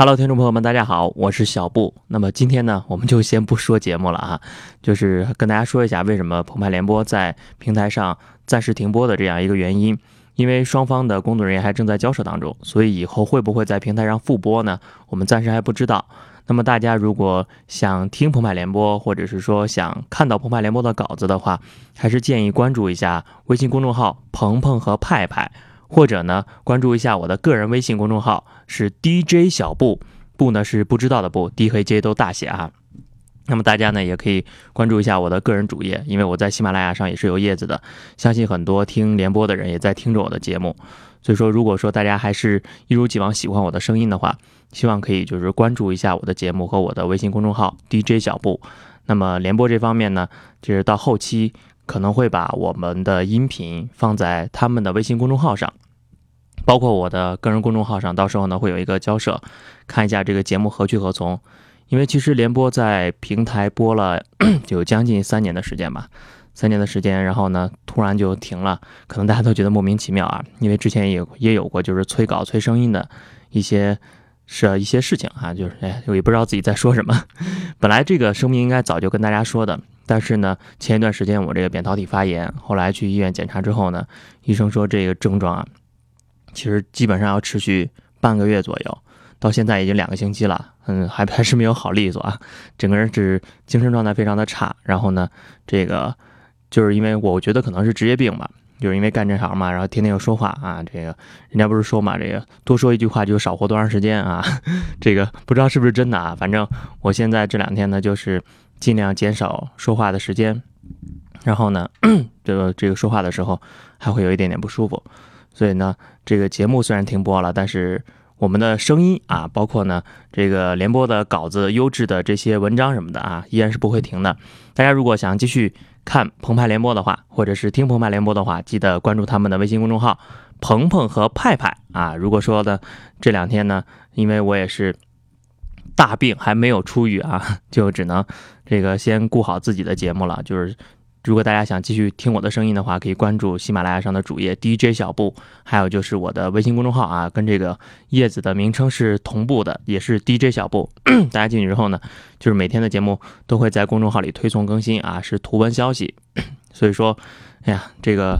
Hello，听众朋友们，大家好，我是小布。那么今天呢，我们就先不说节目了啊，就是跟大家说一下为什么澎湃联播在平台上暂时停播的这样一个原因。因为双方的工作人员还正在交涉当中，所以以后会不会在平台上复播呢？我们暂时还不知道。那么大家如果想听澎湃联播，或者是说想看到澎湃联播的稿子的话，还是建议关注一下微信公众号“鹏鹏和派派”。或者呢，关注一下我的个人微信公众号是 DJ 小布，布呢是不知道的布，D 和 J 都大写啊。那么大家呢也可以关注一下我的个人主页，因为我在喜马拉雅上也是有叶子的，相信很多听联播的人也在听着我的节目。所以说，如果说大家还是一如既往喜欢我的声音的话，希望可以就是关注一下我的节目和我的微信公众号 DJ 小布。那么联播这方面呢，就是到后期。可能会把我们的音频放在他们的微信公众号上，包括我的个人公众号上，到时候呢会有一个交涉，看一下这个节目何去何从。因为其实联播在平台播了 有将近三年的时间吧，三年的时间，然后呢突然就停了，可能大家都觉得莫名其妙啊。因为之前也也有过就是催稿催声音的一些是一些事情啊，就是哎我也不知道自己在说什么。本来这个声明应该早就跟大家说的。但是呢，前一段时间我这个扁桃体发炎，后来去医院检查之后呢，医生说这个症状啊，其实基本上要持续半个月左右，到现在已经两个星期了，嗯，还还是没有好利索啊，整个人是精神状态非常的差。然后呢，这个就是因为我觉得可能是职业病吧，就是因为干这行嘛，然后天天又说话啊，这个人家不是说嘛，这个多说一句话就少活多长时间啊，这个不知道是不是真的啊，反正我现在这两天呢就是。尽量减少说话的时间，然后呢，这个这个说话的时候还会有一点点不舒服，所以呢，这个节目虽然停播了，但是我们的声音啊，包括呢这个联播的稿子、优质的这些文章什么的啊，依然是不会停的。大家如果想继续看澎湃联播的话，或者是听澎湃联播的话，记得关注他们的微信公众号“鹏鹏和派派”啊。如果说的这两天呢，因为我也是。大病还没有出狱啊，就只能这个先顾好自己的节目了。就是如果大家想继续听我的声音的话，可以关注喜马拉雅上的主页 DJ 小布，还有就是我的微信公众号啊，跟这个叶子的名称是同步的，也是 DJ 小布。大家进去之后呢，就是每天的节目都会在公众号里推送更新啊，是图文消息。所以说，哎呀，这个。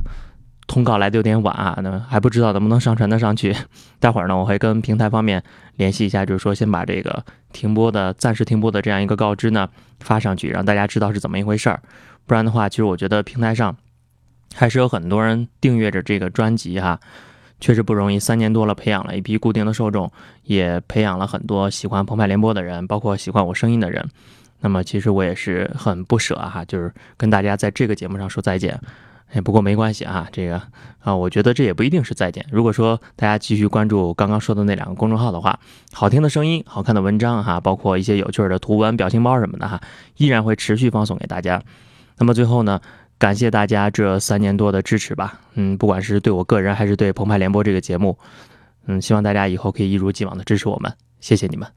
通告来的有点晚啊，那还不知道能不能上传得上去。待会儿呢，我会跟平台方面联系一下，就是说先把这个停播的、暂时停播的这样一个告知呢发上去，让大家知道是怎么一回事儿。不然的话，其实我觉得平台上还是有很多人订阅着这个专辑哈，确实不容易。三年多了，培养了一批固定的受众，也培养了很多喜欢澎湃联播的人，包括喜欢我声音的人。那么其实我也是很不舍哈，就是跟大家在这个节目上说再见。哎，不过没关系啊，这个啊，我觉得这也不一定是再见。如果说大家继续关注刚刚说的那两个公众号的话，好听的声音、好看的文章哈，包括一些有趣的图文、表情包什么的哈，依然会持续放送给大家。那么最后呢，感谢大家这三年多的支持吧，嗯，不管是对我个人还是对澎湃联播这个节目，嗯，希望大家以后可以一如既往的支持我们，谢谢你们。